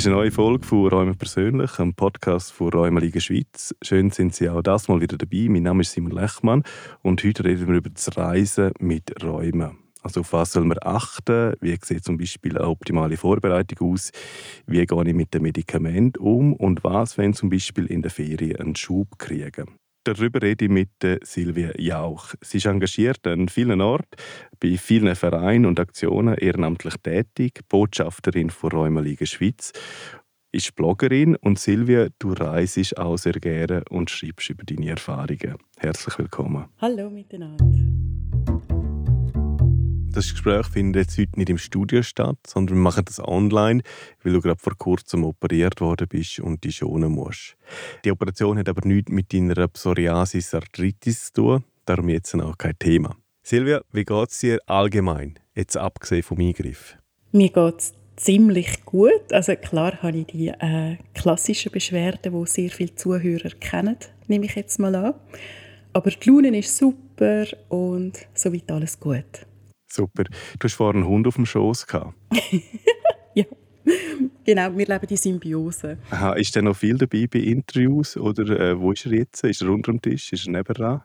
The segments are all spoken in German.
Das ist eine neue Folge von Räumen persönlich, einem Podcast von Räumeliga Schweiz. Schön sind Sie auch das mal wieder dabei. Mein Name ist Simon Lechmann und heute reden wir über das Reisen mit Räumen. Also auf was soll man achten? Wie sieht zum Beispiel eine optimale Vorbereitung aus? Wie gehe ich mit dem Medikament um? Und was, wenn zum Beispiel in der Ferien einen Schub kriegen? Darüber rede ich mit Silvia Jauch. Sie ist engagiert an vielen Orten, bei vielen Vereinen und Aktionen ehrenamtlich tätig, Botschafterin von Räumeliga Schweiz, ist Bloggerin und Silvia, du reist auch sehr und schreibst über deine Erfahrungen. Herzlich willkommen. Hallo miteinander. Das Gespräch findet jetzt heute nicht im Studio statt, sondern wir machen das online, weil du gerade vor kurzem operiert worden bist und dich schonen musst. Die Operation hat aber nichts mit deiner Psoriasis-Arthritis zu tun, darum jetzt auch kein Thema. Silvia, wie geht es dir allgemein, jetzt abgesehen vom Eingriff? Mir geht es ziemlich gut. Also klar habe ich die äh, klassischen Beschwerden, die sehr viele Zuhörer kennen, nehme ich jetzt mal an. Aber die Laune ist super und soweit alles gut. Super. Du hast vorhin einen Hund auf dem Schoß ja, genau. Wir leben die Symbiose. Aha, ist der noch viel dabei bei Interviews oder äh, wo ist er jetzt? Ist er unter dem Tisch? Ist er nebenan?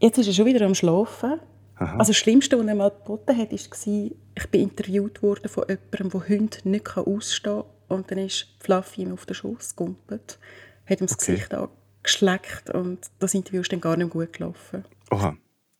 Jetzt ist er schon wieder am Schlafen. Aha. Also das Schlimmste, was er mal geboten hat, war, ich bin interviewt worden von jemandem, der Hunde nicht ausstehen kann. Und dann ist Fluffy ihm auf den Schoß gegumpelt, hat ihm das okay. Gesicht angeschleckt und das Interview ist dann gar nicht gut gelaufen. Oha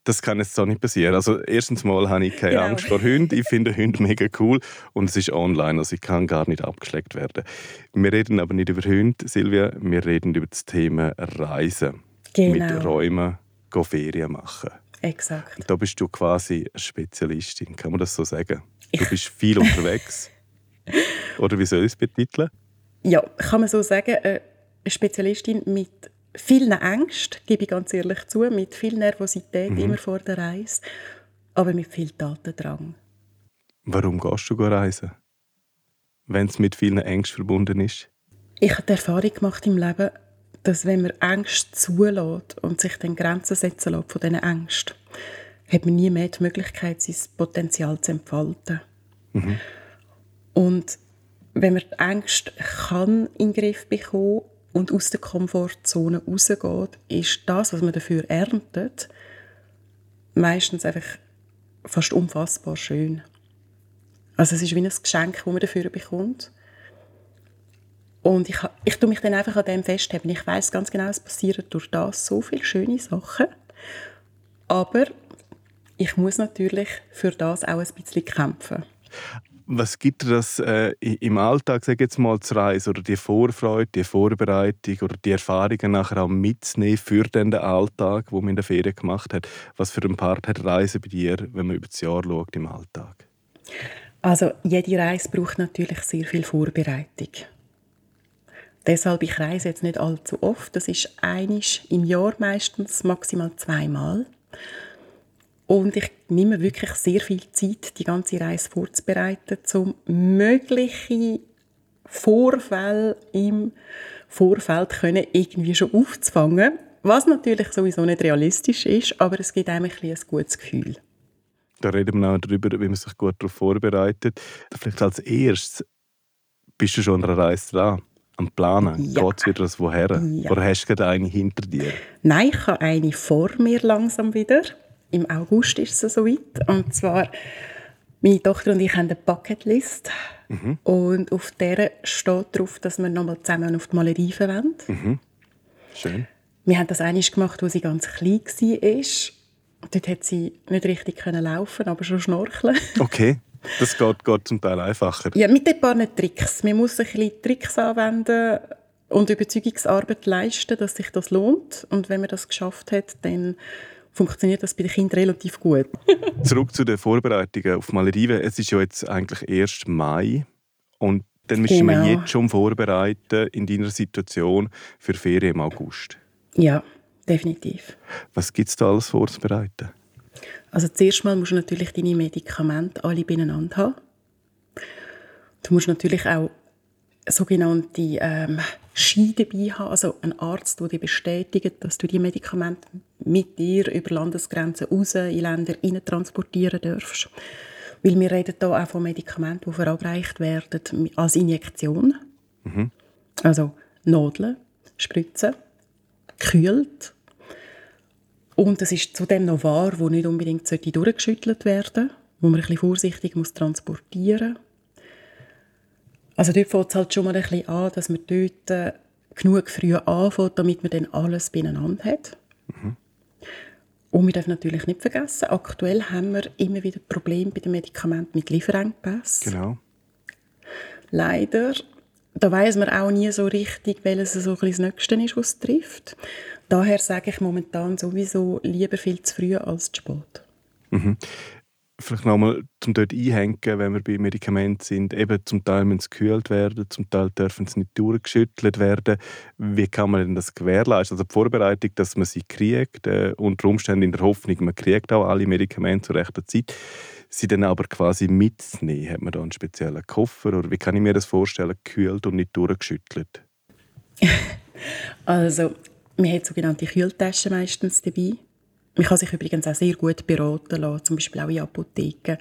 das kann jetzt so nicht passieren. Also erstens mal habe ich keine genau. Angst vor Hunden. Ich finde Hunde mega cool und es ist online, also ich kann gar nicht abgeschleckt werden. Wir reden aber nicht über Hunde, Silvia. Wir reden über das Thema Reisen. Genau. Mit Räumen Ferien machen. Exakt. Da bist du quasi eine Spezialistin, kann man das so sagen? Du bist viel unterwegs. Oder wie soll ich es betiteln? Ja, kann man so sagen. Eine Spezialistin mit vielen Ängsten, gebe ich ganz ehrlich zu, mit viel Nervosität mhm. immer vor der Reise, aber mit viel Tatendrang. Warum gehst du reisen? Wenn es mit vielen Ängsten verbunden ist? Ich habe die Erfahrung gemacht im Leben, dass wenn man Ängste zulässt und sich dann Grenzen setzen lässt von diesen Ängsten, hat man nie mehr die Möglichkeit, sein Potenzial zu entfalten. Mhm. Und wenn man die Ängste kann in den Griff bekommen und aus der Komfortzone rausgeht, ist das, was man dafür erntet, meistens einfach fast unfassbar schön. Also es ist wie ein Geschenk, das man dafür bekommt. Und ich, ich tue mich dann einfach an dem festhalten. Ich weiß ganz genau, es passieren durch das so viele schöne Sachen. Aber ich muss natürlich für das auch ein bisschen kämpfen. Was gibt dir das äh, im Alltag, sag jetzt mal, zu reisen oder die Vorfreude, die Vorbereitung oder die Erfahrungen nachher auch mitzunehmen für den Alltag, wo man in der Ferien gemacht hat? Was für einen Part hat Reisen bei dir, wenn man über das Jahr schaut im Alltag? Also jede Reise braucht natürlich sehr viel Vorbereitung. Deshalb ich reise jetzt nicht allzu oft. Das ist einisch im Jahr meistens, maximal zweimal. Und ich nehme wirklich sehr viel Zeit, die ganze Reise vorzubereiten, um mögliche Vorfälle im Vorfeld können irgendwie schon aufzufangen. Was natürlich sowieso nicht realistisch ist, aber es gibt einem ein, ein gutes Gefühl. Da reden wir auch darüber, wie man sich gut darauf vorbereitet. Vielleicht als erstes bist du schon an einer Reise dran am Planen? Ja. Geht es wieder das woher? Ja. Oder hast du gerade eine hinter dir? Nein, ich habe eine vor mir langsam wieder im August ist es soweit. Und zwar, meine Tochter und ich haben eine Bucketlist. Mhm. Und auf der steht drauf, dass wir nochmal zusammen auf die Malediven wollen. Mhm. Schön. Wir haben das einmal gemacht, als sie ganz klein war. Dort hat sie nicht richtig laufen aber schon schnorcheln. Okay. Das geht, geht zum Teil einfacher. Ja, mit ein paar Tricks. Man muss ein bisschen Tricks anwenden und Überzeugungsarbeit leisten, dass sich das lohnt. Und wenn man das geschafft hat, dann funktioniert das bei den Kindern relativ gut. Zurück zu den Vorbereitungen auf Malediven. Es ist ja jetzt eigentlich erst Mai und dann müssen genau. wir jetzt schon vorbereiten in deiner Situation für Ferien im August. Ja, definitiv. Was gibt es da alles vorzubereiten? Also zuerst mal musst du natürlich deine Medikamente alle beieinander haben. Du musst natürlich auch sogenannte ähm, Ski dabei haben, also ein Arzt, der dir bestätigt, dass du die Medikamente mit dir über Landesgrenzen raus in Länder transportieren darfst. Weil wir reden hier auch von Medikamenten, die verabreicht werden als Injektion. Mhm. Also Nadeln, Spritzen, gekühlt. Und es ist zudem noch wahr, wo nicht unbedingt durchgeschüttelt werden sollte, wo man ein bisschen vorsichtig muss transportieren muss. Also dort fängt es halt schon mal ein bisschen an, dass man dort äh, genug früh anfängt, damit man dann alles beieinander hat. Mhm. Und wir dürfen natürlich nicht vergessen, aktuell haben wir immer wieder Probleme bei den Medikamenten mit Lieferengpässen. Genau. Leider. Da weiß man auch nie so richtig, welches so ein das Nächste ist, was es trifft. Daher sage ich momentan sowieso lieber viel zu früh als zu spät. Mhm vielleicht nochmal zum dort einhängen, wenn wir bei Medikamenten sind, eben zum Teil müssen sie gekühlt werden, zum Teil dürfen sie nicht durchgeschüttelt werden. Wie kann man denn das gewährleisten? Also die Vorbereitung, dass man sie kriegt, äh, unter Umständen in der Hoffnung, man kriegt auch alle Medikamente zur rechten Zeit, sie dann aber quasi mitzunehmen. Hat man da einen speziellen Koffer oder wie kann ich mir das vorstellen, gekühlt und nicht durchgeschüttelt? also, man hat sogenannte Kühltaschen meistens dabei man kann sich übrigens auch sehr gut beraten lassen, zum Beispiel auch in Apotheken.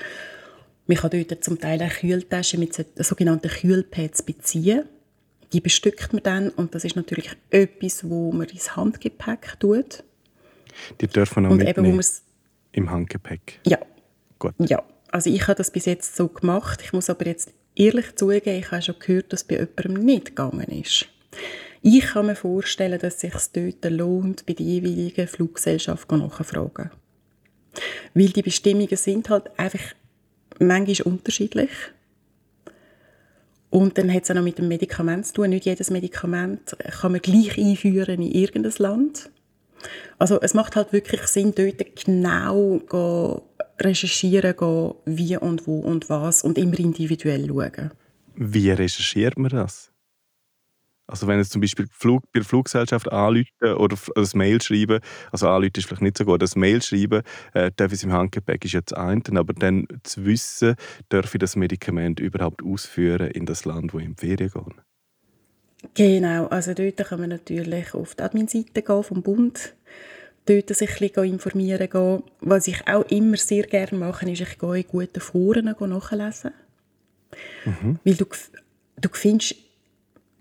Man kann dort zum Teil eine Kühltasche mit sogenannten Kühlpads beziehen. Die bestückt man dann und das ist natürlich etwas, wo man ins Handgepäck tut. Die dürfen auch und mitnehmen im Handgepäck? Ja. Gut. Ja, also ich habe das bis jetzt so gemacht. Ich muss aber jetzt ehrlich zugeben, ich habe schon gehört, dass bei jemandem nicht gegangen ist. Ich kann mir vorstellen, dass es sich dort lohnt, bei der jeweiligen Fluggesellschaft nachzufragen. Weil die Bestimmungen sind halt einfach manchmal unterschiedlich. Und dann hat es auch noch mit dem Medikament zu tun. Nicht jedes Medikament kann man gleich einführen in irgendein Land. Also es macht halt wirklich Sinn, dort genau recherchieren, gehen, wie und wo und was und immer individuell schauen. Wie recherchiert man das? Also wenn es zum Beispiel Flug, bei der Fluggesellschaft anrufen oder ein Mail schreiben, also anrufen ist vielleicht nicht so gut, das Mail schreiben, äh, darf ich es im Handgepäck, ist jetzt ein, aber dann zu wissen, darf ich das Medikament überhaupt ausführen in das Land, wo ich in die Ferien gehe. Genau, also dort kann man natürlich auf die Admin-Seite gehen vom Bund, dort sich ein bisschen informieren gehen. Was ich auch immer sehr gerne mache, ist, ich gehe in guten Foren nachlesen. Mhm. Weil du, du findest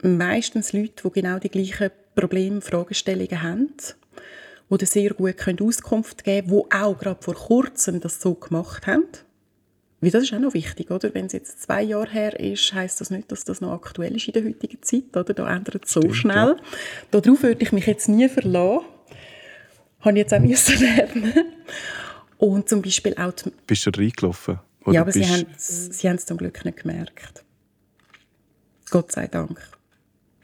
meistens Leute, die genau die gleichen Probleme, Fragestellungen haben, die dir sehr gut Auskunft geben können, die auch gerade vor kurzem das so gemacht haben. Weil das ist auch noch wichtig, oder? Wenn es jetzt zwei Jahre her ist, heißt das nicht, dass das noch aktuell ist in der heutigen Zeit, oder? Da ändert es so Stimmt, schnell. Ja. Darauf würde ich mich jetzt nie verlassen. Habe ich jetzt auch müssen lernen. Und zum Beispiel auch... Bist du reingelaufen? ja, aber sie haben, sie haben es zum Glück nicht gemerkt. Gott sei Dank.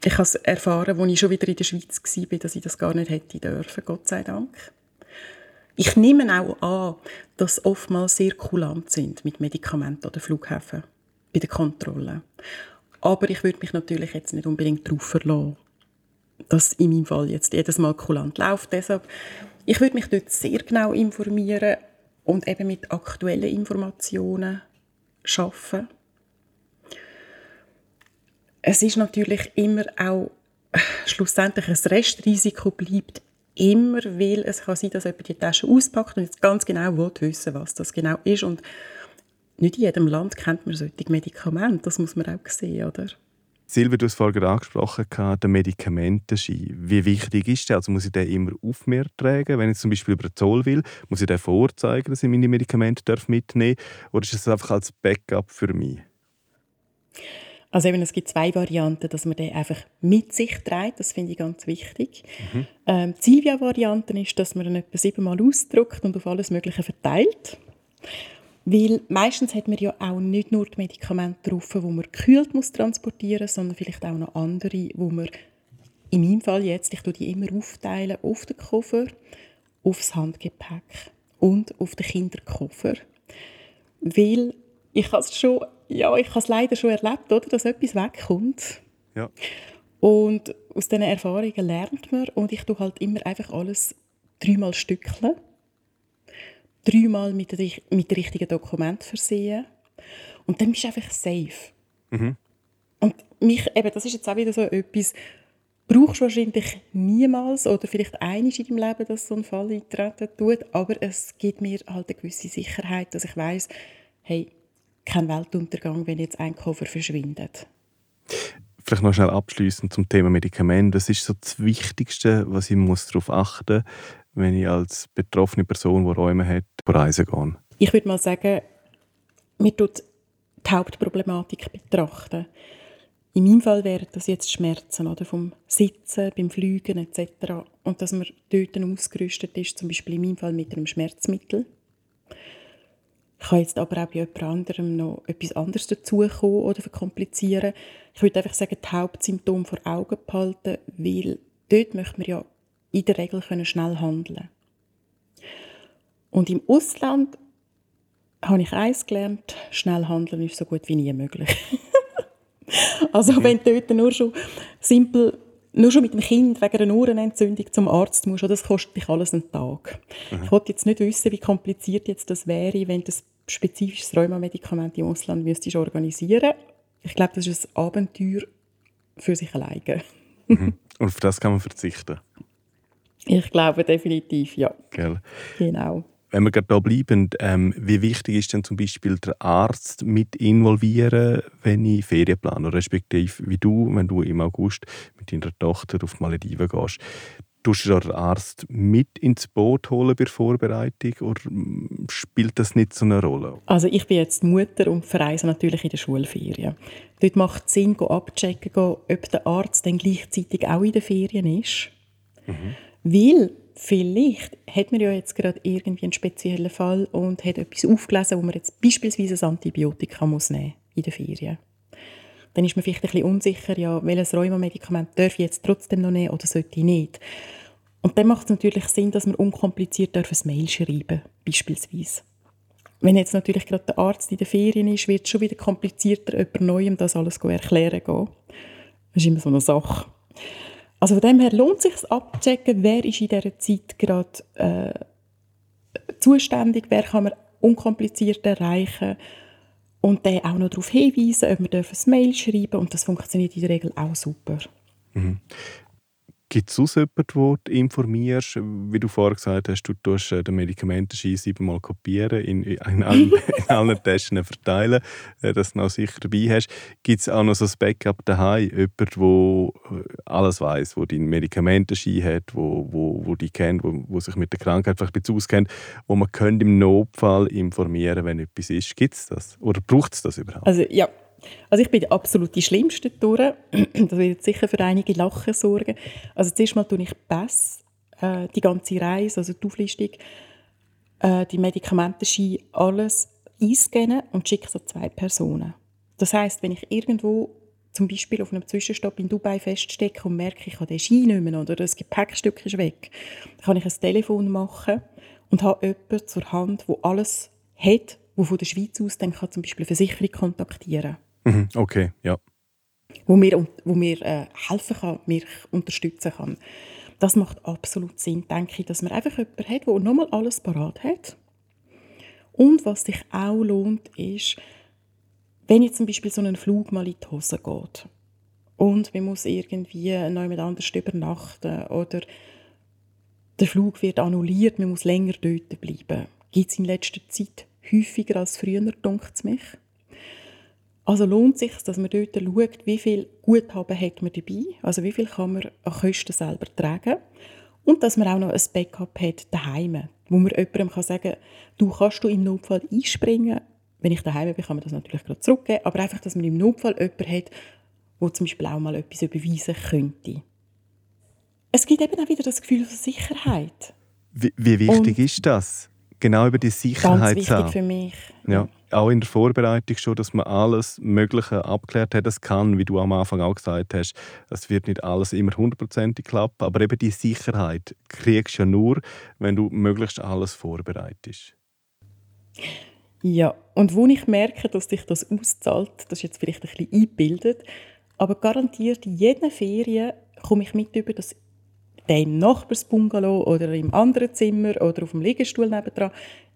Ich habe es erfahren, als ich schon wieder in der Schweiz war, dass ich das gar nicht hätte dürfen, Gott sei Dank. Ich nehme auch an, dass oftmals sehr kulant sind mit Medikamenten oder Flughäfen bei der Kontrolle. Aber ich würde mich natürlich jetzt nicht unbedingt darauf verlassen, dass in meinem Fall jetzt jedes Mal kulant läuft. Deshalb, ich würde mich dort sehr genau informieren und eben mit aktuellen Informationen arbeiten es ist natürlich immer auch schlussendlich ein Restrisiko bleibt immer, weil es kann sein, dass jemand die Tasche auspackt und jetzt ganz genau will wissen, was das genau ist und nicht in jedem Land kennt man solche Medikamente, das muss man auch sehen, oder? Silvia, du hast vorhin angesprochen, der Medikamentenschein. Wie wichtig ist der? Also muss ich den immer auf mir tragen? Wenn ich zum Beispiel über Zoll will, muss ich den vorzeigen, dass ich meine Medikamente mitnehmen darf? Oder ist das einfach als Backup für mich? Also eben, es gibt zwei Varianten, dass man den einfach mit sich trägt, das finde ich ganz wichtig. Mhm. Ähm, die Silvia-Variante ist, dass man ihn etwa siebenmal ausdruckt und auf alles Mögliche verteilt. Weil meistens hat man ja auch nicht nur die Medikamente drauf, die man gekühlt muss transportieren muss, sondern vielleicht auch noch andere, wo man in meinem Fall jetzt, ich tue die immer aufteilen auf den Koffer, aufs Handgepäck und auf den Kinderkoffer. Weil ich habe es schon ja, ich habe es leider schon erlebt, oder, dass etwas wegkommt. Ja. Und aus diesen Erfahrungen lernt man und ich tue halt immer einfach alles dreimal stückeln, dreimal mit, mit den richtigen Dokumenten versehen und dann bist du einfach safe. Mhm. Und mich, eben, das ist jetzt auch wieder so etwas, brauchst du wahrscheinlich niemals oder vielleicht einiges in deinem Leben, dass so ein Fall eintreten tut, aber es gibt mir halt eine gewisse Sicherheit, dass ich weiß, hey, kein Weltuntergang, wenn jetzt ein Koffer verschwindet. Vielleicht noch schnell abschließend zum Thema Medikamente. Das ist so das Wichtigste, was ich muss darauf achten muss, wenn ich als betroffene Person, die Räume hat, reisen gehe. Ich würde mal sagen, mir tut die Hauptproblematik betrachten. In meinem Fall wären das jetzt Schmerzen oder vom Sitzen, beim Fliegen etc. Und dass man dort ausgerüstet ist, zum Beispiel in meinem Fall mit einem Schmerzmittel. Ich kann jetzt aber auch bei jemand anderem noch etwas anderes dazukommen oder verkomplizieren. Ich würde einfach sagen, die Hauptsymptome vor Augen behalten, weil dort möchte man ja in der Regel schnell handeln Und im Ausland habe ich eins gelernt, schnell handeln ist so gut wie nie möglich. also wenn du dort nur schon simpel, nur schon mit dem Kind wegen einer Ohrenentzündung zum Arzt musst, das kostet dich alles einen Tag. Mhm. Ich wollte jetzt nicht wissen, wie kompliziert jetzt das wäre, wenn ein spezifisches Rheumamedikament im Ausland müsstest organisieren Ich glaube, das ist ein Abenteuer für sich alleine. Mhm. Und auf das kann man verzichten? Ich glaube definitiv, ja. Gell. Genau. Wenn wir gerade da bleiben, ähm, wie wichtig ist denn zum Beispiel der Arzt mit involvieren, wenn ich Ferien plane, respektive wie du, wenn du im August mit deiner Tochter auf die Malediven gehst? Tust du den Arzt mit ins Boot holen bei der Vorbereitung oder spielt das nicht so eine Rolle? Also ich bin jetzt Mutter und verreise natürlich in der Schulferien. Dort macht es Sinn, abchecken, ob der Arzt dann gleichzeitig auch in den Ferien ist. Mhm. Weil vielleicht hat man ja jetzt gerade irgendwie einen speziellen Fall und hat etwas aufgelesen, wo man jetzt beispielsweise ein Antibiotika muss nehmen in den Ferien. Dann ist man vielleicht ein bisschen unsicher, ja, welches Rheumamedikament darf ich jetzt trotzdem noch nehmen oder sollte ich nicht. Und dann macht es natürlich Sinn, dass man unkompliziert ein Mail schreiben beispielsweise. Wenn jetzt natürlich gerade der Arzt in den Ferien ist, wird es schon wieder komplizierter, jemand Neuem das alles erklären gehen. Das ist immer so eine Sache. Also von dem her lohnt es sich abzuchecken, wer ist in dieser Zeit gerade äh, zuständig, wer kann man unkompliziert erreichen und dann auch noch darauf hinweisen, ob man ein Mail schreiben und das funktioniert in der Regel auch super. Mhm. Gibt es sonst jemanden, den du informierst? Wie du vorher gesagt hast, du tust äh, den Medikamentenschein siebenmal kopieren, in, in, allen, in allen Taschen verteilen, äh, dass du noch sicher dabei hast. Gibt es auch noch so ein Backup daheim? Jemand, der äh, alles weiß, der deinen Medikamentenschein hat, wo, wo, wo die kennt, wo, wo sich mit der Krankheit vielleicht ein bisschen auskennt, wo man könnte im Notfall informieren wenn etwas ist. Gibt es das? Oder braucht es das überhaupt? Also ja, also ich bin absolut die Schlimmste durch. Das wird sicher für einige Lachen sorgen. Also zuerst mal tue ich Pass, äh, die ganze Reise, also die Auflistung, äh, die Medikamentenschein, alles einscannen und schicke es an zwei Personen. Das heißt, wenn ich irgendwo zum Beispiel auf einem Zwischenstopp in Dubai feststecke und merke, ich habe den Schein nicht mehr oder das Gepäckstück ist weg, kann ich ein Telefon machen und habe jemanden zur Hand, wo alles hat, wo von der Schweiz aus dann kann zum Beispiel eine Versicherung kontaktieren kann. Mhm, okay, ja. Wo mir, wo mir äh, helfen kann, mich unterstützen kann. Das macht absolut Sinn, denke ich, dass man einfach jemanden hat, der nochmal alles parat hat. Und was sich auch lohnt, ist, wenn jetzt zum Beispiel so ein Flug mal in die Hose geht und man muss irgendwie noch jemand anders übernachten oder der Flug wird annulliert, man muss länger dort bleiben, gibt es in letzter Zeit häufiger als früher, denkt es mich. Also lohnt es sich, dass man dort schaut, wie viel Guthaben hat man dabei, also wie viel kann man an Kosten selber tragen und dass man auch noch ein Backup hat daheim, wo man jemandem kann sagen, du kannst du im Notfall einspringen. Wenn ich daheim bin, kann man das natürlich gerade zurückgeben, aber einfach, dass man im Notfall jemanden hat, wo zum Beispiel auch mal etwas überweisen könnte. Es gibt eben auch wieder das Gefühl von Sicherheit. Wie, wie wichtig und ist das? Genau über die Sicherheit Ganz wichtig für mich. Ja auch in der Vorbereitung schon, dass man alles Mögliche abklärt hat. Es kann, wie du am Anfang auch gesagt hast, es wird nicht alles immer hundertprozentig klappen, aber eben die Sicherheit kriegst du ja nur, wenn du möglichst alles vorbereitest. Ja, und wo ich merke, dass sich das auszahlt, das ist jetzt vielleicht ein bisschen eingebildet, aber garantiert in jeder Ferien komme ich mit über, dass der im Nachbarsbungalow oder im anderen Zimmer oder auf dem Liegestuhl nebendran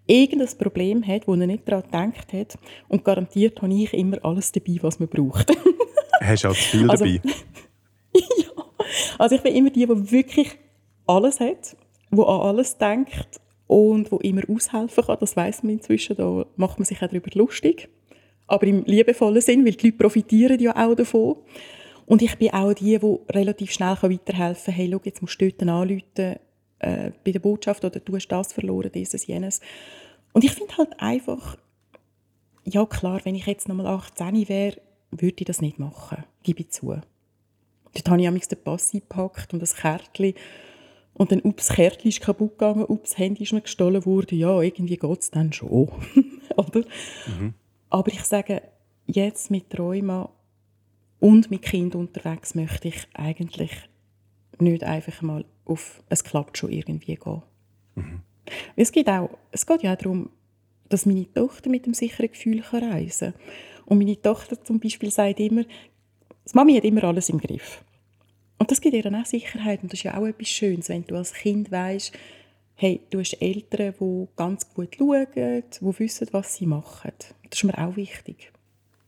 irgendein Problem hat, wo er nicht daran gedacht hat. Und garantiert habe ich immer alles dabei, was man braucht. Hast du auch zu viel also, dabei? ja. Also ich bin immer die, die wirklich alles hat, die an alles denkt und wo immer aushelfen kann. Das weiß man inzwischen. Da macht man sich auch darüber lustig. aber im liebevollen Sinn, weil die Leute profitieren ja auch davon. Und ich bin auch die, die relativ schnell weiterhelfen kann. Hey, schau, jetzt musst du dort anrufen, äh, bei der Botschaft oder du hast das verloren, dieses, jenes. Und ich finde halt einfach, ja klar, wenn ich jetzt nochmal 18 wäre, würde ich das nicht machen, gebe ich zu. Dort habe ich den Pass eingepackt und das Kärtchen. Und dann, ups, das Kärtchen ist kaputt gegangen, ups, das Handy ist mir gestohlen worden. Ja, irgendwie geht es dann schon. Oder? Mhm. Aber ich sage, jetzt mit Rheuma und mit Kind unterwegs möchte ich eigentlich nicht einfach mal auf «es klappt schon irgendwie» gehen. Mhm. Es, geht auch, es geht ja auch darum, dass meine Tochter mit dem sicheren Gefühl reisen kann. Und meine Tochter zum Beispiel sagt immer, die Mami hat immer alles im Griff. Und das gibt ihr dann auch Sicherheit. Und das ist ja auch etwas Schönes, wenn du als Kind weißt, hey, du hast Eltern, die ganz gut schauen, die wissen, was sie machen. Das ist mir auch wichtig.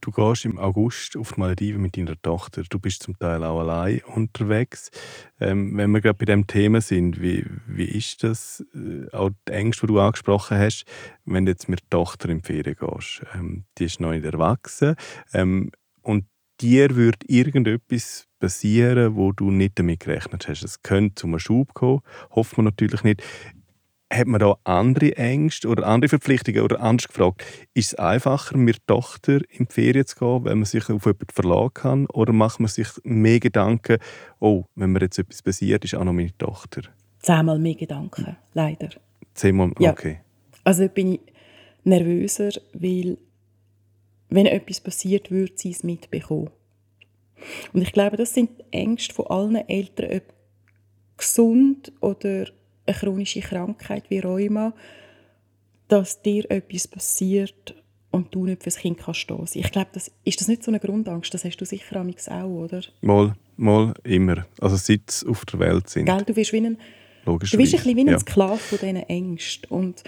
Du gehst im August auf die Malediven mit deiner Tochter. Du bist zum Teil auch allein unterwegs. Ähm, wenn wir gerade bei dem Thema sind, wie, wie ist das? Äh, auch die Ängste, die du angesprochen hast, wenn du jetzt mit der Tochter in die Ferien gehst. Ähm, die ist noch nicht erwachsen. Ähm, und dir würde irgendetwas passieren, wo du nicht damit gerechnet hast. Es könnte zu einem Schub kommen, hofft man natürlich nicht hat man da andere Ängste oder andere Verpflichtungen oder anders gefragt, ist es einfacher, mit der Tochter in die Ferien zu gehen, wenn man sich auf jemanden verlassen kann oder macht man sich mehr Gedanken, oh, wenn mir jetzt etwas passiert, ist auch noch meine Tochter? Zehnmal mehr Gedanken, leider. Zehnmal, okay. Ja. Also bin ich nervöser, weil wenn etwas passiert, würde sie es mitbekommen. Und ich glaube, das sind die Ängste von allen Eltern, ob gesund oder eine chronische Krankheit wie Rheuma, dass dir etwas passiert und du nicht fürs Kind kannst stehen. Ich glaube, das, ist das nicht so eine Grundangst? Das hast du sicher auch, oder? Mal, mal, immer. Also seit sie auf der Welt sind. Gell, du bist wie ein, du bist ein bisschen wie ein ja. Sklave von diesen Ängsten. Und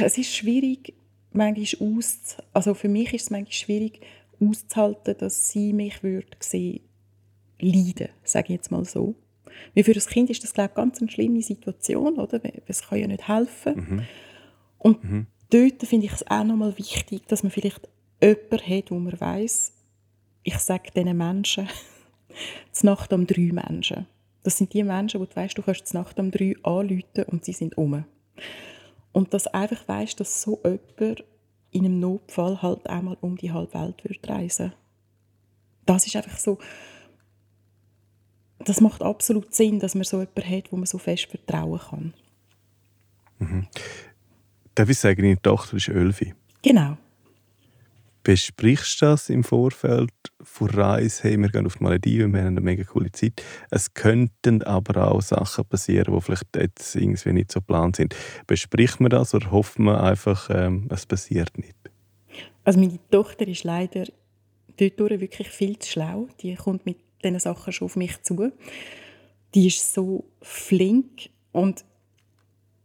es ist schwierig, manchmal aus, also für mich ist es manchmal schwierig auszuhalten, dass sie mich würde sehen, leiden, sage ich jetzt mal so. Wie für das Kind ist das, glaube ich, ganz eine schlimme Situation, oder? Es kann ja nicht helfen. Mhm. Und mhm. dort finde ich es auch nochmal wichtig, dass man vielleicht jemanden hat, wo man weiß, ich sage diesen Menschen, zur Nacht um drei Menschen. Das sind die Menschen, wo du weißt, du kannst zur Nacht um drei anrufen und sie sind um. Und dass einfach weißt, dass so jemand in einem Notfall halt einmal um die halbe Welt würde reisen. Das ist einfach so, das macht absolut Sinn, dass man so jemanden hat, wo man so fest vertrauen kann. Mhm. Darf ich sagen, deine Tochter ist Ölfi? Genau. Besprichst du das im Vorfeld von Reise? Hey, wir gehen auf die Malediven, wir haben eine mega coole Zeit. Es könnten aber auch Sachen passieren, die vielleicht jetzt irgendwie nicht so geplant sind. Bespricht man das oder hofft man einfach, ähm, es passiert nicht? Also meine Tochter ist leider dort wirklich viel zu schlau. Die kommt mit diesen Sachen schon auf mich zu. Die ist so flink und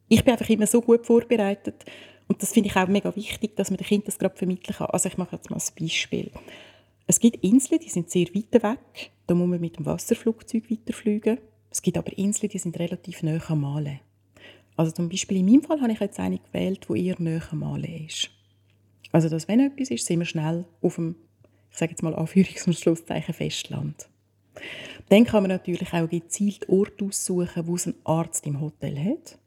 ich bin einfach immer so gut vorbereitet und das finde ich auch mega wichtig, dass man den Kindern das gerade vermitteln kann. Also ich mache jetzt mal ein Beispiel. Es gibt Inseln, die sind sehr weit weg. Da muss man mit dem Wasserflugzeug weiterfliegen. Es gibt aber Inseln, die sind relativ nah am Male. Also zum Beispiel in meinem Fall habe ich jetzt eine gewählt, die eher näher am Male ist. Also dass wenn etwas ist, sind wir schnell auf dem, ich sage jetzt mal Anführungs- und Schlusszeichen Festland. Dann kann man natürlich auch gezielt Orte aussuchen, wo es ein Arzt im Hotel hat.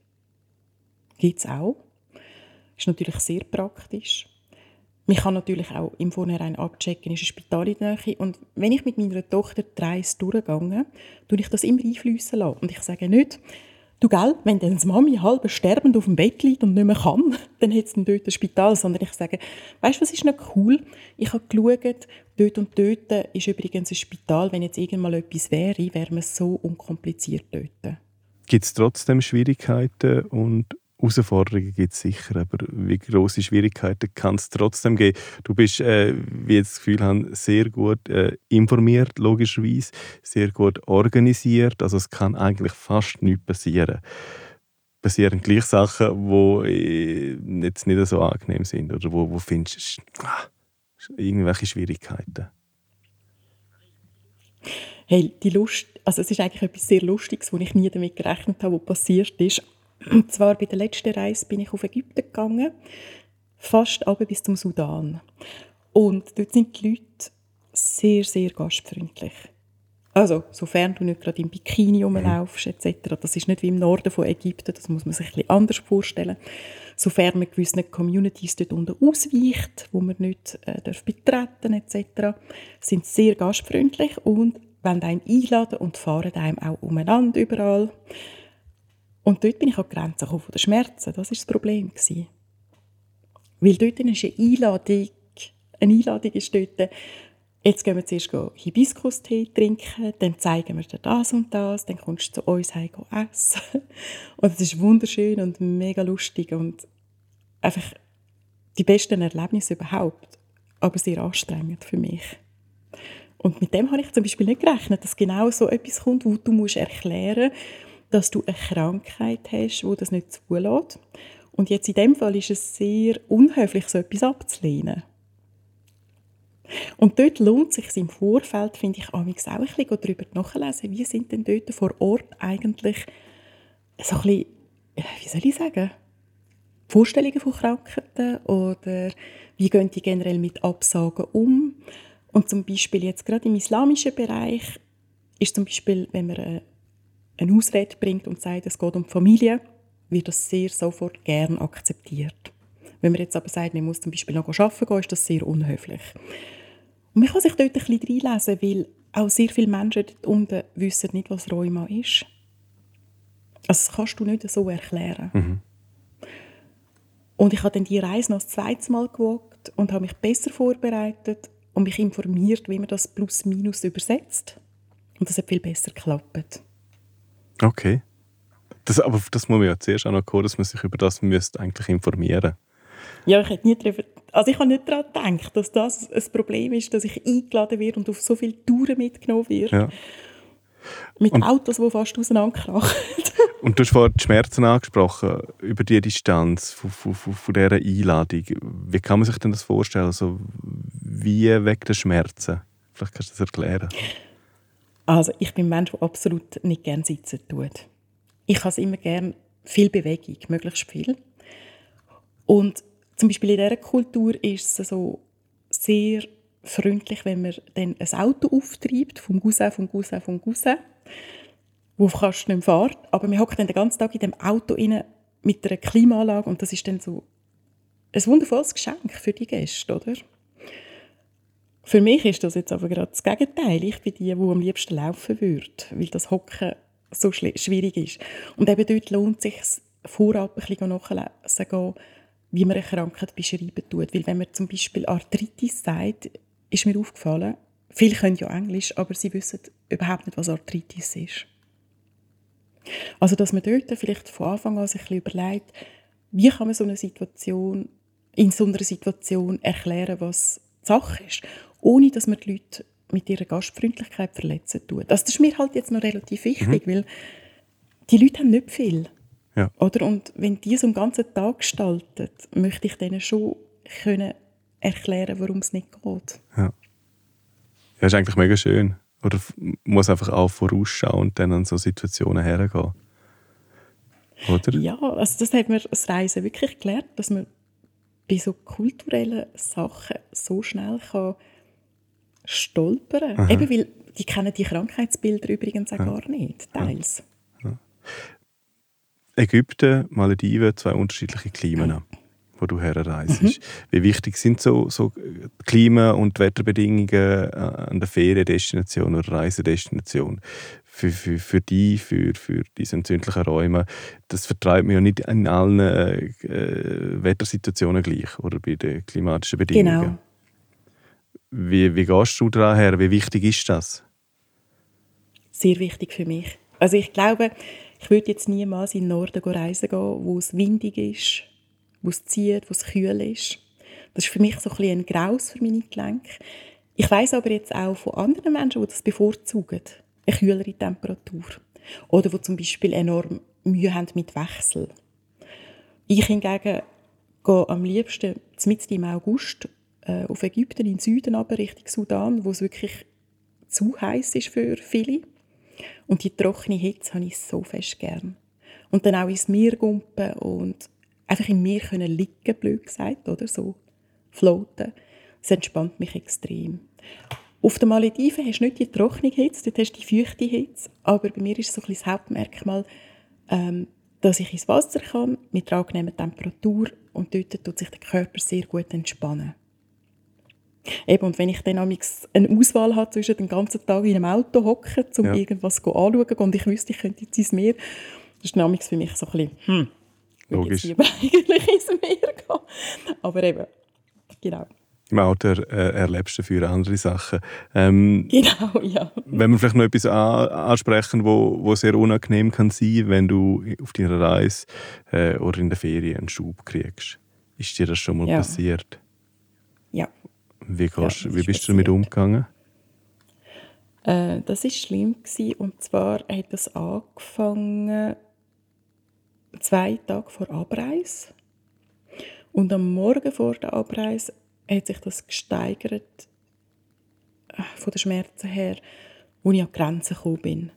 Gibt es auch. Ist natürlich sehr praktisch. Man kann natürlich auch im Vornherein abchecken, ist ein Spital in der Nähe. Und wenn ich mit meiner Tochter die Reise durchgehe, tue ich das immer einfließen lassen. Und ich sage nicht, Du, gell, wenn dann Mami halb sterbend auf dem Bett liegt und nicht mehr kann, dann hat sie dort ein Spital. Sondern ich sage, weißt du, was ist noch cool? Ich habe geschaut, dort und dort ist übrigens ein Spital. Wenn jetzt irgendwann etwas wäre, wäre man so unkompliziert dort. Gibt es trotzdem Schwierigkeiten und Herausforderungen gibt es sicher, aber wie große Schwierigkeiten kann es trotzdem geben? Du bist, äh, wie ich das Gefühl habe, sehr gut äh, informiert, logischerweise, sehr gut organisiert, also es kann eigentlich fast nichts passieren. Passieren gleich Sachen, die äh, jetzt nicht so angenehm sind oder wo, wo findest ah, irgendwelche Schwierigkeiten? Hey, die Lust, also es ist eigentlich etwas sehr Lustiges, wo ich nie damit gerechnet habe, was passiert ist. Und zwar bei der letzten Reise bin ich auf Ägypten gegangen. fast aber bis zum Sudan. Und dort sind die Leute sehr, sehr gastfreundlich. Also, sofern du nicht gerade im Bikini rumlaufst, etc. Das ist nicht wie im Norden von Ägypten, das muss man sich ein bisschen anders vorstellen. Sofern man gewissen Communities dort unten ausweicht, wo man nicht äh, darf etc., sind sehr gastfreundlich und wollen einem einladen und fahren einem auch umeinander überall. Und dort bin ich an die Grenze von den Schmerzen. Das war das Problem. Weil dort ist eine Einladung, eine Einladung ist dort, jetzt gehen wir zuerst Hibiskus-Tee trinken, dann zeigen wir dir das und das, dann kommst du zu uns heim essen. Und es ist wunderschön und mega lustig und einfach die besten Erlebnisse überhaupt, aber sehr anstrengend für mich. Und mit dem habe ich zum Beispiel nicht gerechnet, dass genau so etwas kommt, wo du musst erklären dass du eine Krankheit hast, wo das nicht zulässt. Und jetzt in dem Fall ist es sehr unhöflich, so etwas abzulehnen. Und dort lohnt es sich im Vorfeld, finde ich, auch ein bisschen darüber nachzulesen, wie sind denn dort vor Ort eigentlich so ein bisschen, wie soll ich sagen, Vorstellungen von Krankheiten oder wie gehen die generell mit Absagen um? Und zum Beispiel jetzt gerade im islamischen Bereich ist zum Beispiel, wenn man äh, eine Ausrede bringt und sagt, es geht um die Familie, wird das sehr sofort gern akzeptiert. Wenn man jetzt aber sagt, man muss zum Beispiel noch arbeiten gehen, ist das sehr unhöflich. Und man kann sich dort ein bisschen reinlesen, weil auch sehr viele Menschen dort unten wissen nicht, was Rheuma ist. Also das kannst du nicht so erklären. Mhm. Und ich habe dann die Reise noch das zweite Mal gewagt und habe mich besser vorbereitet und mich informiert, wie man das Plus-Minus übersetzt. Und das hat viel besser geklappt. Okay. Das, aber das muss man ja zuerst auch noch hören, dass man sich über das müsste eigentlich informieren Ja, ich hätte nie darüber, also ich habe nicht daran gedacht, dass das ein Problem ist, dass ich eingeladen werde und auf so viele Touren mitgenommen werde. Ja. Mit und, Autos, die fast auseinanderkrachen. und du hast vorhin die Schmerzen angesprochen, über die Distanz von, von, von, von dieser Einladung. Wie kann man sich denn das vorstellen? Also, wie weg der Schmerzen? Vielleicht kannst du das erklären. Also ich bin ein Mensch, der absolut nicht gerne sitzen tut. Ich habe immer gerne viel Bewegung, möglichst viel. Und zum Beispiel in dieser Kultur ist es so sehr freundlich, wenn man dann ein Auto auftreibt, vom Cousin, vom Cousin, vom Cousin, wo fast nicht mehr fährt. Aber man hockt dann den ganzen Tag in dem Auto rein mit einer Klimaanlage und das ist dann so ein wundervolles Geschenk für die Gäste, oder? Für mich ist das jetzt aber gerade das Gegenteil. Ich bin die, die am liebsten laufen würde, weil das Hocken so schwierig ist. Und eben dort lohnt es sich vorab ein bisschen nachlesen, wie man eine Krankheit beschreiben tut. Weil wenn man zum Beispiel Arthritis sagt, ist mir aufgefallen, viele können ja Englisch, aber sie wissen überhaupt nicht, was Arthritis ist. Also, dass man dort vielleicht von Anfang an sich überlegt, wie kann man so eine Situation, in so einer Situation erklären, was Sache ist ohne dass man die Leute mit ihrer Gastfreundlichkeit verletzen tut. Also das ist mir halt jetzt noch relativ wichtig, mhm. weil die Leute haben nicht viel. Ja. Oder? Und wenn die so einen ganzen Tag gestalten, möchte ich denen schon können erklären, warum es nicht geht. Ja. ja, ist eigentlich mega schön. Oder muss einfach auch vorausschauen und dann an so Situationen hergehen. Oder? Ja, also das hat mir das Reisen wirklich gelernt, dass man bei so kulturellen Sachen so schnell kann stolpern. Aha. Eben weil die kennen die Krankheitsbilder übrigens auch ja. gar nicht, teils. Ja. Ägypten, Malediven, zwei unterschiedliche Klimen, wo du herreist. Mhm. Wie wichtig sind so, so Klima- und Wetterbedingungen äh, an der Feriendestination oder Reisedestination für, für, für die, für, für diese entzündlichen Räume? Das vertreibt man ja nicht in allen äh, Wettersituationen gleich oder bei den klimatischen Bedingungen. Genau. Wie, wie gehst du daran her? Wie wichtig ist das? Sehr wichtig für mich. Also ich glaube, ich würde jetzt niemals in den Norden reisen gehen, wo es windig ist, wo es zieht, wo es kühl ist. Das ist für mich so ein, bisschen ein Graus für meine Gelenke. Ich weiß aber jetzt auch von anderen Menschen, die das bevorzugen, eine kühlere Temperatur. Oder die zum Beispiel enorm Mühe haben mit Wechsel. Ich hingegen gehe am liebsten mitten im August äh, auf Ägypten, in den Süden aber, Richtung Sudan, wo es wirklich zu heiß ist für viele. Und die trockene Hitze habe ich so fest gern. Und dann auch ins Meer gumpen und einfach im Meer können liegen, blöd gesagt, oder so, floaten. Das entspannt mich extrem. Auf den Malediven hast du nicht die trockene Hitze, dort hast du die feuchte Hitze, aber bei mir ist so ein das Hauptmerkmal, ähm, dass ich ins Wasser kann, mit einer angenehmen Temperatur und dort tut sich der Körper sehr gut entspannen. Eben, und wenn ich dann eine Auswahl habe zwischen den ganzen Tag in einem Auto hocken, um ja. irgendwas anzuschauen und ich wüsste, ich könnte jetzt ins Meer, das ist dann für mich so ein bisschen, hm, Logisch. Ich eigentlich ins Meer gehen. Aber eben, genau. Im Auto äh, erlebst du für andere Sachen. Ähm, genau, ja. Wenn wir vielleicht noch etwas an, ansprechen, wo, wo sehr unangenehm kann sein, wenn du auf deiner Reise äh, oder in der Ferien einen Schub kriegst. Ist dir das schon mal ja. passiert? Ja. Wie, kannst, ja, wie bist passiert. du damit umgegangen? Äh, das war schlimm. Gewesen. Und zwar hat das angefangen zwei Tage vor Abreise. Und am Morgen vor der Abreise hat sich das gesteigert äh, von den Schmerzen her, wo ich an die Grenzen gekommen bin.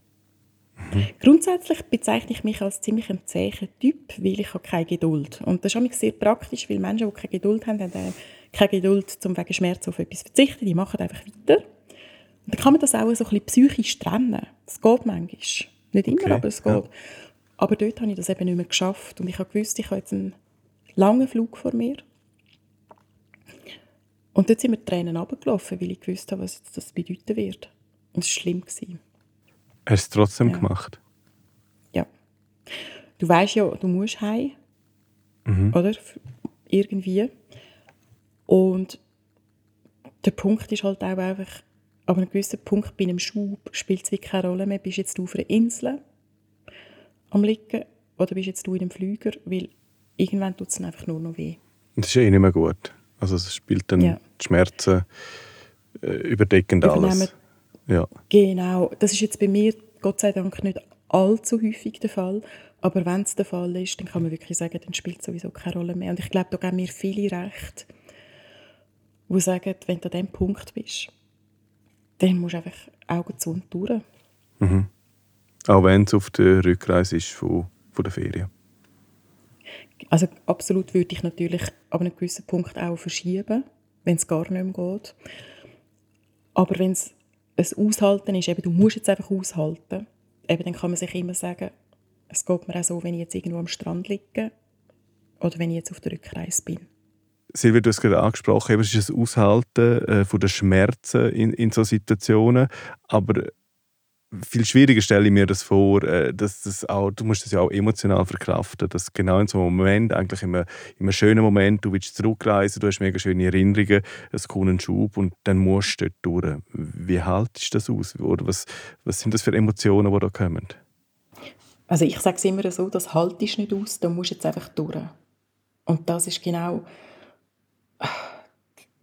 Mhm. Grundsätzlich bezeichne ich mich als ziemlich ein zäher Typ, weil ich habe keine Geduld. Und das ist sehr praktisch, weil Menschen, die keine Geduld haben, haben keine Geduld, um wegen Schmerzen auf etwas zu verzichten. Die machen einfach weiter. Und dann kann man das auch so ein bisschen psychisch trennen. Das geht manchmal. Nicht immer, okay. aber es geht. Ja. Aber dort habe ich das eben nicht mehr geschafft. Und ich habe gewusst, ich habe jetzt einen langen Flug vor mir. Und dort sind mir die Tränen runtergelaufen, weil ich gewusst habe, was das bedeuten wird. Und es war schlimm. Hast du es trotzdem ja. gemacht? Ja. Du weißt ja, du musst heim. Mhm. Oder? Irgendwie. Und der Punkt ist halt auch einfach, aber an einem gewissen Punkt bei einem Schub spielt es wirklich keine Rolle mehr. Bist jetzt auf einer Insel am Liegen oder bist jetzt du in einem Flüger? Weil irgendwann tut es einfach nur noch weh. Das ist eh nicht mehr gut. Also es spielt dann ja. die Schmerzen äh, überdeckend alles. Ja. Genau. Das ist jetzt bei mir Gott sei Dank nicht allzu häufig der Fall. Aber wenn es der Fall ist, dann kann man wirklich sagen, dann spielt es sowieso keine Rolle mehr. Und ich glaube, da geben mir viele recht, die sagen, wenn du an diesem Punkt bist, dann musst du einfach Augen zu und durch. Mhm. Auch wenn es auf der Rückreise ist von, von der Ferien. Also absolut würde ich natürlich ab einem gewissen Punkt auch verschieben, wenn es gar nicht mehr geht. Aber wenn es ein Aushalten ist, eben, du musst jetzt einfach aushalten, eben, dann kann man sich immer sagen, es geht mir auch so, wenn ich jetzt irgendwo am Strand liege oder wenn ich jetzt auf der Rückreise bin. Silvia, du hast gerade angesprochen, es ist ein Aushalten äh, von Schmerzen in, in solchen Situationen, aber viel schwieriger stelle ich mir das vor, äh, dass das auch, du musst das ja auch emotional verkraften, dass genau in so einem Moment, eigentlich in einem, in einem schönen Moment, du willst zurückreisen, du hast mega schöne Erinnerungen, es kommt ein Schub und dann musst du dort durch. Wie haltest du das aus? Oder was, was sind das für Emotionen, die da kommen? Also ich sage es immer so, das haltest du nicht aus, da musst du jetzt einfach durch. Und das ist genau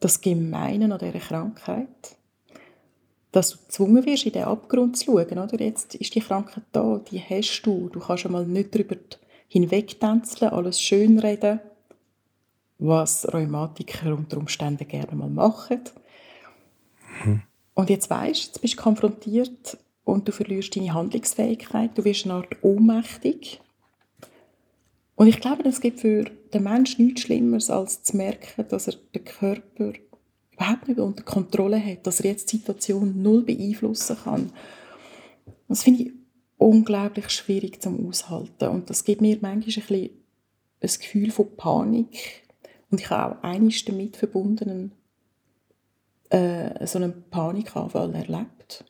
das Gemeine an dieser Krankheit dass du gezwungen wirst, in den Abgrund zu schauen. Oder? Jetzt ist die Krankheit da, die hast du. Du kannst einmal nicht darüber hinwegtänzeln, alles schönreden, was Rheumatiker unter Umständen gerne mal machen. Mhm. Und jetzt weißt du, jetzt bist du konfrontiert und du verlierst deine Handlungsfähigkeit, du wirst eine Art ohnmächtig. Und ich glaube, es gibt für den Menschen nichts Schlimmeres, als zu merken, dass er den Körper überhaupt nicht unter Kontrolle hat, dass er jetzt die Situation null beeinflussen kann. Das finde ich unglaublich schwierig zum Aushalten und das gibt mir manchmal ein, ein Gefühl von Panik und ich habe auch einiges damit verbundenen äh, so einen Panikanfall erlebt,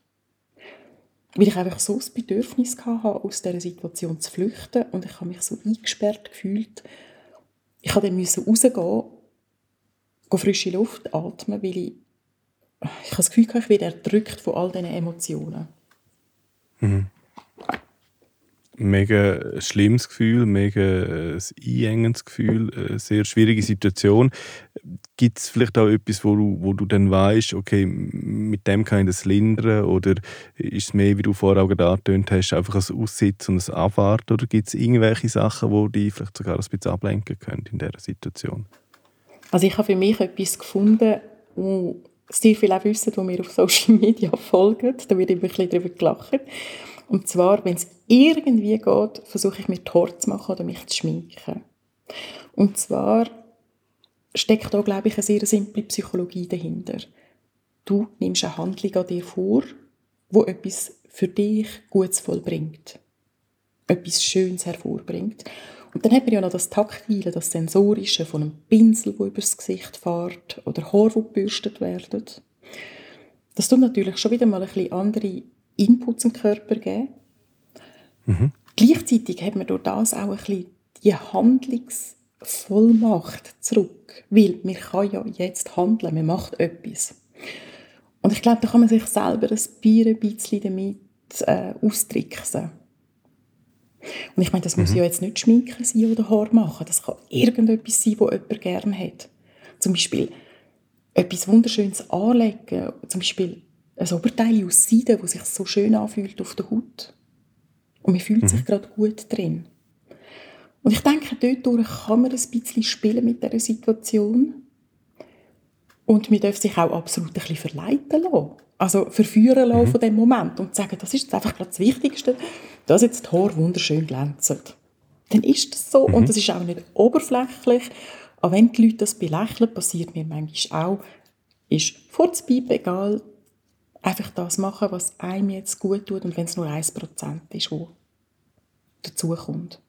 weil ich einfach so das Bedürfnis hatte, aus dieser Situation zu flüchten und ich habe mich so eingesperrt gefühlt. Ich musste dann rausgehen frische Luft atmen, weil ich, ich das Gefühl, ich werde erdrückt von all diesen Emotionen. Mhm. Mega schlimmes Gefühl, mega äh, einengendes Gefühl, eine sehr schwierige Situation. Gibt es vielleicht auch etwas, wo du, wo du dann weißt, okay, mit dem kann ich das lindern? Oder ist es mehr, wie du vorher auch angetönt hast, einfach ein Aussitzen und ein Abwarten? Oder gibt es irgendwelche Sachen, die dich vielleicht sogar ein bisschen ablenken können in dieser Situation? Also ich habe für mich etwas gefunden, wo sehr viele auch wissen, die mir auf Social Media folgen. Da wird immer ein bisschen darüber gelacht. Und zwar, wenn es irgendwie geht, versuche ich mir die zu machen oder mich zu schminken. Und zwar steckt da, glaube ich, eine sehr simple Psychologie dahinter. Du nimmst eine Handlung an dir vor, wo etwas für dich Gutes vollbringt. Etwas Schönes hervorbringt. Und dann hat man ja noch das Taktile, das Sensorische von einem Pinsel, der übers Gesicht fährt oder Haare, die gebürstet werden. Das tut natürlich schon wieder mal ein bisschen andere Inputs im Körper geben. Mhm. Gleichzeitig hat man durch das auch ein bisschen die Handlungsvollmacht zurück. Weil man kann ja jetzt handeln, man macht etwas. Und ich glaube, da kann man sich selber ein bisschen damit äh, austricksen. Und ich meine, das mhm. muss ja jetzt nicht Schminken sein oder Haar machen. Das kann irgendetwas sein, was jemand gerne hat. Zum Beispiel etwas Wunderschönes anlegen. Zum Beispiel ein Oberteil aus Seide, das sich so schön anfühlt auf der Haut. Und man fühlt mhm. sich gerade gut drin. Und ich denke, dort kann man ein bisschen spielen mit dieser Situation. Und man darf sich auch absolut ein bisschen verleiten lassen. Also verführen lassen mhm. von dem Moment und sagen, das ist jetzt einfach gerade das Wichtigste, dass jetzt die Haare wunderschön glänzen. Dann ist das so mhm. und das ist auch nicht oberflächlich. Aber wenn die Leute das belächeln, passiert mir manchmal auch, ist vor egal, einfach das machen, was einem jetzt gut tut und wenn es nur 1% ist, wo dazukommt.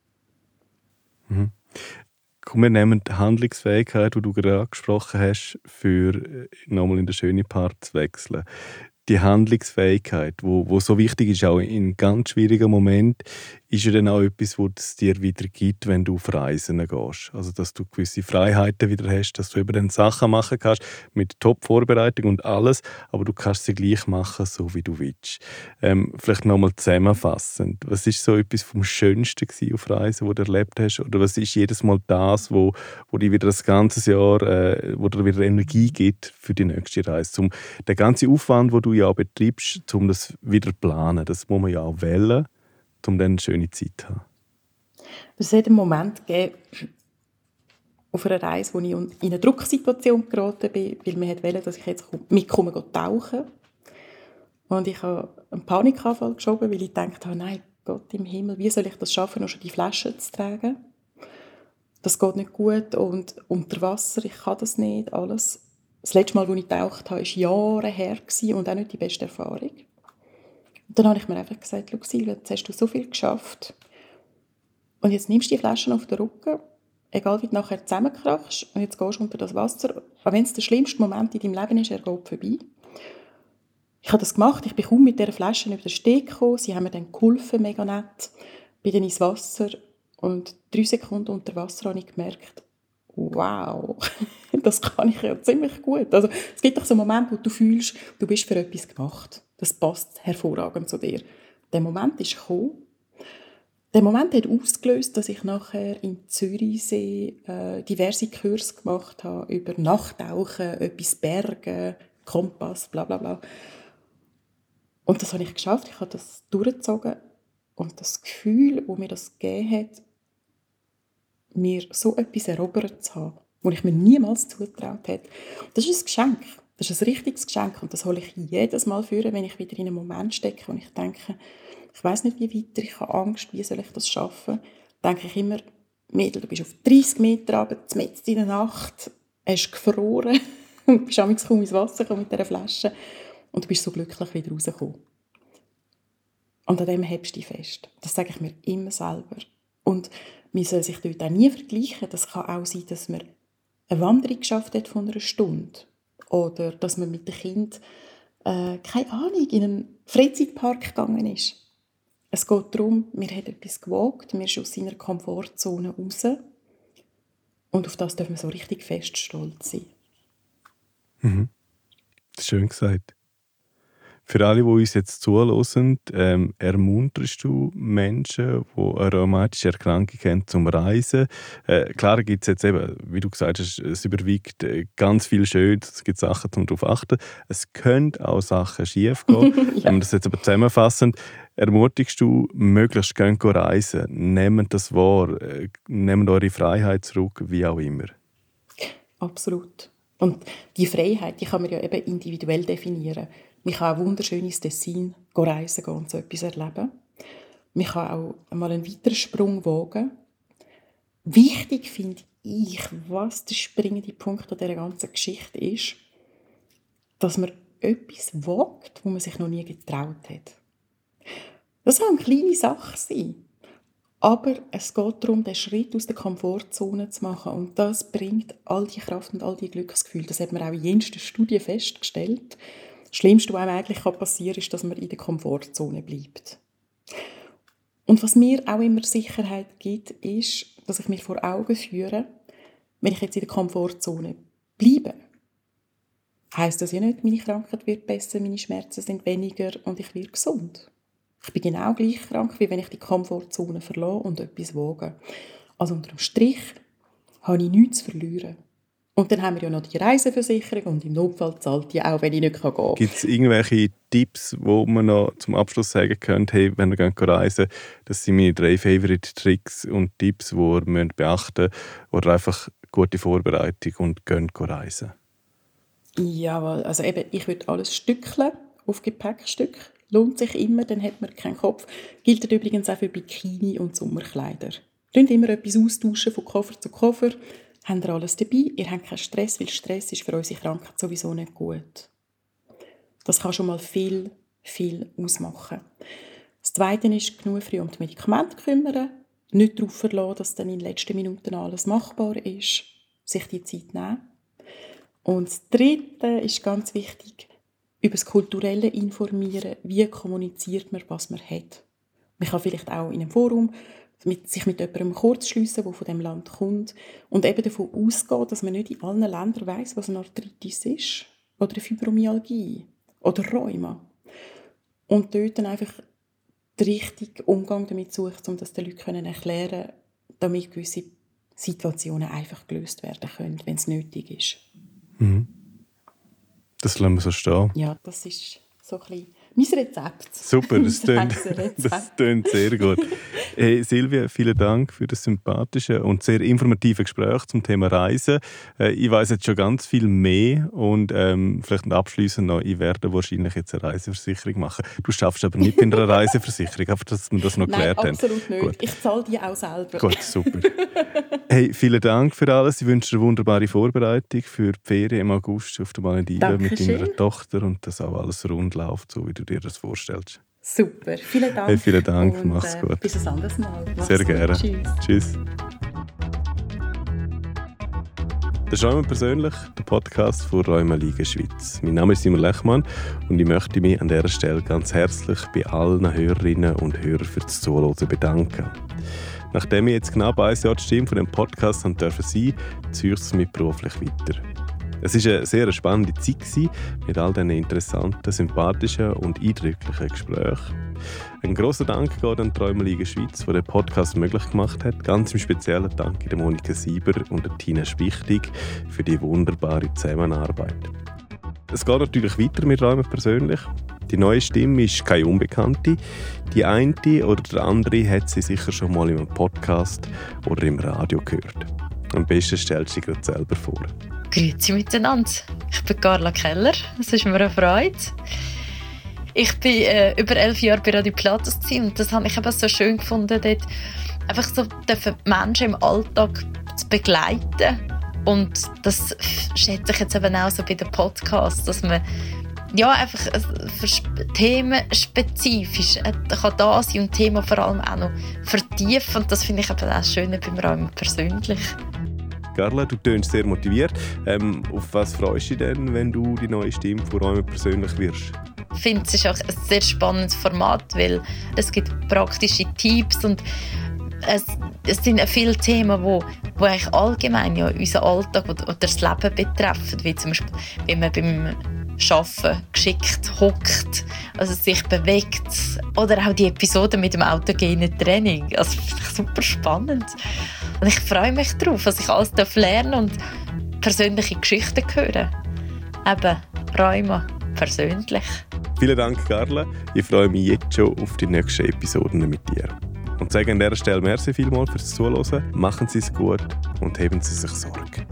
Mhm. Komm, wir nehmen die Handlungsfähigkeit, die du gerade angesprochen hast, für äh, nochmal in den schönen Part zu wechseln die Handlungsfähigkeit, wo, wo so wichtig ist, auch in ganz schwierigen Momenten, ist ja dann auch etwas, was es dir wieder gibt, wenn du auf Reisen gehst. Also, dass du gewisse Freiheiten wieder hast, dass du eben dann Sachen machen kannst, mit Top-Vorbereitung und alles, aber du kannst sie gleich machen, so wie du willst. Ähm, vielleicht nochmal zusammenfassend. Was ist so etwas vom Schönsten auf Reisen, wo du erlebt hast? Oder was ist jedes Mal das, wo, wo dir wieder das ganze Jahr, äh, wo dir wieder Energie gibt für die nächste Reise? Zum, der ganze Aufwand, wo du ja betreibst, um das wieder zu planen, das muss man ja auch wählen um dann eine schöne Zeit zu haben? Es hat einen Moment gegeben, auf einer Reise, wo ich in eine Drucksituation geraten bin, weil man wollte, dass ich jetzt mitkomme tauchen. Und ich habe einen Panikanfall geschoben, weil ich dachte, nein, Gott im Himmel, wie soll ich das schaffen, noch schon die Flasche zu tragen? Das geht nicht gut und unter Wasser, ich kann das nicht, alles. Das letzte Mal, als ich getaucht habe, war Jahre her und auch nicht die beste Erfahrung. Dann habe ich mir einfach gesagt, Luxil, jetzt hast du so viel geschafft. Und jetzt nimmst du die Flaschen auf den Rücken, egal wie du nachher zusammenkrachst, und jetzt gehst du unter das Wasser. Auch wenn es der schlimmste Moment in deinem Leben ist, er geht vorbei. Ich habe das gemacht, ich bin kaum mit dieser Flasche über den Steg gekommen. Sie haben mir dann geholfen, mega nett. Bin dann ins Wasser und drei Sekunden unter Wasser habe ich gemerkt, wow, das kann ich ja ziemlich gut. Also, es gibt doch so Momente, wo du fühlst, du bist für etwas gemacht. Das passt hervorragend zu dir. Der Moment ist gekommen. Der Moment hat ausgelöst, dass ich nachher in Zürichsee äh, diverse Kurse gemacht habe über Nachttauchen, etwas Bergen, Kompass, bla bla bla. Und das habe ich geschafft. Ich habe das durchgezogen. Und das Gefühl, wo mir das gegeben hat, mir so etwas erobert zu haben, was ich mir niemals zugetraut hätte, das ist ein Geschenk. Das ist ein richtiges Geschenk und das hole ich jedes Mal führen, wenn ich wieder in einen Moment stecke und ich denke, ich weiß nicht, wie weiter, ich habe Angst, wie soll ich das schaffen? denke ich immer, Mädel, du bist auf 30 Meter runter, mitten in der Nacht, hast gefroren und bist am kaum ins Wasser gekommen mit dieser Flasche und du bist so glücklich wieder rausgekommen. Und an dem hebst du dich fest. Das sage ich mir immer selber. Und man soll sich dort auch nie vergleichen. Das kann auch sein, dass man eine Wanderung geschafft hat von einer Stunde. Oder dass man mit dem Kind, äh, keine Ahnung, in einen Freizeitpark gegangen ist. Es geht darum, man hat etwas gewagt, man ist aus seiner Komfortzone raus. Und auf das dürfen wir so richtig fest stolz sein. Mhm. Schön gesagt. Für alle, die uns jetzt zuhören, ähm, ermunterst du Menschen, die eine rheumatische Erkrankung haben, zum Reisen? Äh, klar gibt es jetzt eben, wie du gesagt hast, es überwiegt äh, ganz viel schön, es gibt Sachen, um darauf achten. Es können auch Sachen schief gehen. ja. Wenn wir das jetzt aber zusammenfassen, ermutigst du, möglichst gehen reisen, nehmt das wahr, äh, nehmt eure Freiheit zurück, wie auch immer. Absolut. Und die Freiheit, die kann man ja eben individuell definieren. Man kann auch wunderschön ins Tessin reisen gehen und so etwas erleben. Man kann auch einmal einen weiteren Sprung wagen. Wichtig finde ich, was der springende Punkt an dieser ganzen Geschichte ist, dass man etwas wagt, wo man sich noch nie getraut hat. Das kann eine kleine Sache sein. Aber es geht darum, den Schritt aus der Komfortzone zu machen. Und das bringt all die Kraft und all die Glücksgefühle. Das hat man auch in jensten Studie festgestellt. Das Schlimmste, was einem eigentlich passieren kann, ist, dass man in der Komfortzone bleibt. Und was mir auch immer Sicherheit gibt, ist, dass ich mir vor Augen führe, wenn ich jetzt in der Komfortzone bleibe, heißt das ja nicht, meine Krankheit wird besser, meine Schmerzen sind weniger und ich werde gesund. Ich bin genau gleich krank, wie wenn ich die Komfortzone verlasse und etwas wage. Also unter dem Strich habe ich nichts zu verlieren. Und dann haben wir ja noch die Reiseversicherung und im Notfall zahlt die auch, wenn ich nicht gehen kann. Gibt es irgendwelche Tipps, wo man noch zum Abschluss sagen könnte, hey, wenn wir reisen, das sind meine drei Favorite-Tricks und Tipps, die wir beachten müssen oder einfach gute Vorbereitung und gehen reisen? Jawohl, also eben, ich würde alles stückeln auf Gepäckstück. Lohnt sich immer, dann hat man keinen Kopf. Gilt übrigens auch für Bikini und Sommerkleider. Tönt immer etwas austauschen von Koffer zu Koffer habt ihr alles dabei, ihr habt keinen Stress, weil Stress ist für unsere Krankheit sowieso nicht gut. Das kann schon mal viel, viel ausmachen. Das Zweite ist, genug früh um die Medikamente kümmern, nicht darauf verlassen, dass dann in den letzten Minuten alles machbar ist, sich die Zeit nehmen. Und das Dritte ist ganz wichtig, über das Kulturelle informieren, wie kommuniziert man, was man hat. Man kann vielleicht auch in einem Forum mit, sich mit jemandem kurz schliessen, der von dem Land kommt und eben davon ausgehen, dass man nicht in allen Ländern weiß, was eine Arthritis ist oder eine Fibromyalgie oder Rheuma. Und dort dann einfach den richtigen Umgang damit sucht, um das den Leuten erklären können, damit gewisse Situationen einfach gelöst werden können, wenn es nötig ist. Mhm. Das lassen wir so stehen. Ja, das ist so ein bisschen mein Rezept. Super, das tönt, das tönt sehr gut. Hey, Silvia, vielen Dank für das sympathische und sehr informative Gespräch zum Thema Reisen. Äh, ich weiß jetzt schon ganz viel mehr und ähm, vielleicht abschließend noch, ich werde wahrscheinlich jetzt eine Reiseversicherung machen. Du schaffst aber nicht bei einer Reiseversicherung, einfach, dass wir das noch Nein, geklärt absolut haben. nicht. Gut. Ich zahle die auch selber. Gut, super. hey, vielen Dank für alles. Ich wünsche dir eine wunderbare Vorbereitung für die Ferien im August auf der Malediven mit deiner Tochter und dass auch alles rund läuft, so wie du dir das vorstellst. Super, vielen Dank. Hey, vielen Dank, und, mach's äh, gut. Bis ein anderes Mal. Mach's Sehr gerne. Tschüss. Tschüss. Das ist Räume persönlich, der Podcast von Räume Liga Schweiz. Mein Name ist Simon Lechmann und ich möchte mich an dieser Stelle ganz herzlich bei allen Hörerinnen und Hörern für das Zuhören bedanken. Nachdem ich jetzt knapp ein Jahr die Stimme von dem Podcast sein dürfen sein, ziehe ich es mit beruflich weiter. Es war eine sehr spannende Zeit mit all diesen interessanten, sympathischen und eindrücklichen Gesprächen. Ein grosser Dank geht an die Träumerliga Schweiz, die den Podcast möglich gemacht hat. Ganz im speziellen Dank der Monika Sieber und Tina Spichtig für die wunderbare Zusammenarbeit. Es geht natürlich weiter mit Räumen persönlich. Die neue Stimme ist keine Unbekannte. Die eine oder der andere hat sie sicher schon mal im Podcast oder im Radio gehört. Am besten stellt sie gerade selber vor. Grüezi miteinander. Ich bin Carla Keller. Es ist mir eine Freude. Ich bin äh, über elf Jahre bei Radio Platus und das habe ich so schön gefunden, dort einfach so Menschen im Alltag zu begleiten. Und das schätze ich jetzt eben auch so bei den Podcasts, dass man ja, einfach äh, themenspezifisch äh, kann da sein und Thema vor allem auch noch vertiefen. Und das finde ich eben auch das Schöne beim Räumen persönlich. Carla, du tönst sehr motiviert. Ähm, auf was freust du dich denn, wenn du die neue Stimme von Räumen persönlich wirst? Ich finde, es ist auch ein sehr spannendes Format, weil es gibt praktische Tipps und es, es sind viele Themen, wo, wo eigentlich allgemein ja unseren Alltag oder, das Leben betreffen, wie zum Beispiel, wie man beim Arbeiten geschickt hockt, also sich bewegt oder auch die Episode mit dem autogenen Training. Also super spannend. Und ich freue mich darauf, was ich alles lernen und persönliche Geschichten hören. Eben, Räume persönlich. Vielen Dank, Carla. Ich freue mich jetzt schon auf die nächsten Episoden mit dir. Und sage an dieser Stelle merci vielmals fürs Zuhören. Machen Sie es gut und heben Sie sich Sorge.